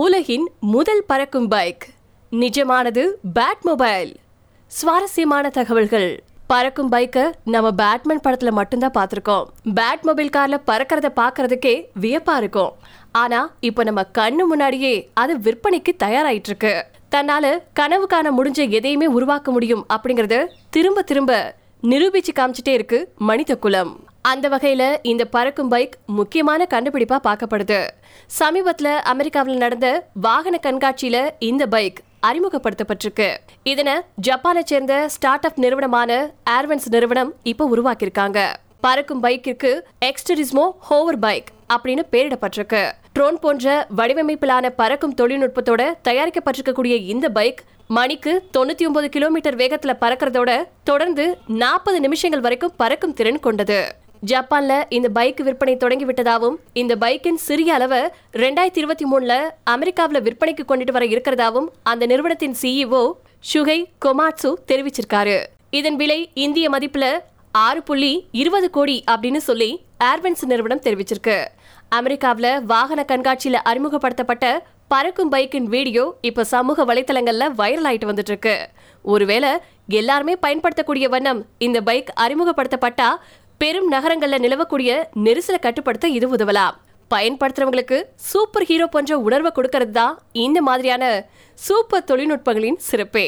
உலகின் முதல் பறக்கும் பைக். நிஜமானது பேட் மொபைல் சுவாரஸ்யமான தகவல்கள். பறக்கும் பைக்கை நம்ம பேட்மேன் படத்துல மட்டும்தான் பார்த்துருக்கோம். பேட் மொபைல் கார்ல பறக்கிறத பார்க்கறதுக்கே வியப்பா இருக்கும். ஆனா இப்போ நம்ம கண்ணு முன்னாடியே அது விற்பனைக்கு தயாராயிட்டு இருக்கு தன்னால கனவு காண முடிஞ்ச எதையுமே உருவாக்க முடியும் அப்படிங்கறத திரும்ப திரும்ப நிரூபிச்சு காமிச்சிட்டே இருக்கு மனித குலம். அந்த வகையில் இந்த பறக்கும் பைக் முக்கியமான கண்டுபிடிப்பா பார்க்கப்படுது. சமீபத்தில் அமெரிக்காவில் நடந்த வாகன கண்காட்சியில் இந்த பைக் அறிமுகப்படுத்தப்பட்டிருக்கு. இதனை ஜப்பானை சேர்ந்த ஸ்டார்ட் அப் நிறுவனமான ஏர்வன்ஸ் நிறுவனம் இப்போ உருவாக்கியிருக்காங்க. பறக்கும் பைக்கிற்கு எக்ஸ்டரிஸ்மோ ஹோவர் பைக் அப்படின்னு பெயரிடப்பட்டிருக்கு. ட்ரோன் போன்ற வடிவமைப்பிலான பறக்கும் தொழில்நுட்பத்தோட தயாரிக்கப்பட்டிருக்கக்கூடிய இந்த பைக் மணிக்கு தொண்ணூத்தி ஒன்பது கிலோமீட்டர் வேகத்துல பறக்கிறதோட தொடர்ந்து நாற்பது நிமிஷங்கள் வரைக்கும் பறக்கும் திறன் கொண்டது. ஜப்பான்ல இந்த பைக் விற்பனை தொடங்கி விட்டதாகவும் இந்த பைக்கின் சிறிய அளவை ரெண்டாயிரத்தி இருபத்தி மூணுல அமெரிக்காவில் விற்பனைக்கு கொண்டுட்டு வர இருக்கிறதாவும் அந்த நிறுவனத்தின் சிஇஓ ஷுகை கொமாட்சு தெரிவிச்சிருக்காரு. இதன் விலை இந்திய மதிப்புல ஆறு புள்ளி இருபது கோடி அப்படின்னு சொல்லி ஏர்வென்ஸ் நிறுவனம் தெரிவிச்சிருக்கு. அமெரிக்காவில் வாகன கண்காட்சியில அறிமுகப்படுத்தப்பட்ட பறக்கும் பைக்கின் வீடியோ இப்ப சமூக வலைத்தளங்கள்ல வைரல் ஆயிட்டு வந்துட்டு இருக்கு ஒருவேளை எல்லாருமே பயன்படுத்தக்கூடிய வண்ணம் இந்த பைக் அறிமுகப்படுத்தப்பட்டா பெரும் நகரங்கள்ல நிலவக்கூடிய நெரிசலை கட்டுப்படுத்த இது உதவலாம். பயன்படுத்துறவங்களுக்கு சூப்பர் ஹீரோ போன்ற உணர்வை கொடுக்கறது தான் இந்த மாதிரியான சூப்பர் தொழில்நுட்பங்களின் சிறப்பே.